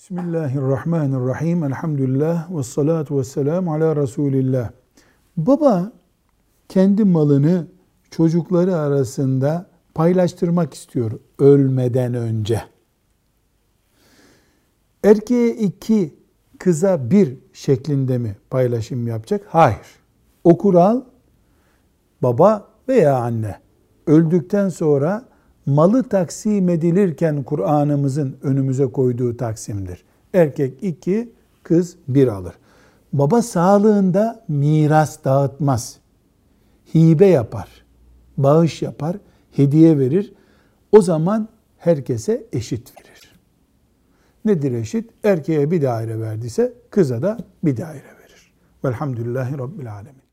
Bismillahirrahmanirrahim. Elhamdülillah ve salatu ve selamu ala Resulillah. Baba kendi malını çocukları arasında paylaştırmak istiyor ölmeden önce. Erkeğe iki, kıza bir şeklinde mi paylaşım yapacak? Hayır. O kural baba veya anne öldükten sonra malı taksim edilirken Kur'an'ımızın önümüze koyduğu taksimdir. Erkek iki, kız bir alır. Baba sağlığında miras dağıtmaz. Hibe yapar, bağış yapar, hediye verir. O zaman herkese eşit verir. Nedir eşit? Erkeğe bir daire verdiyse kıza da bir daire verir. Velhamdülillahi Rabbil Alemin.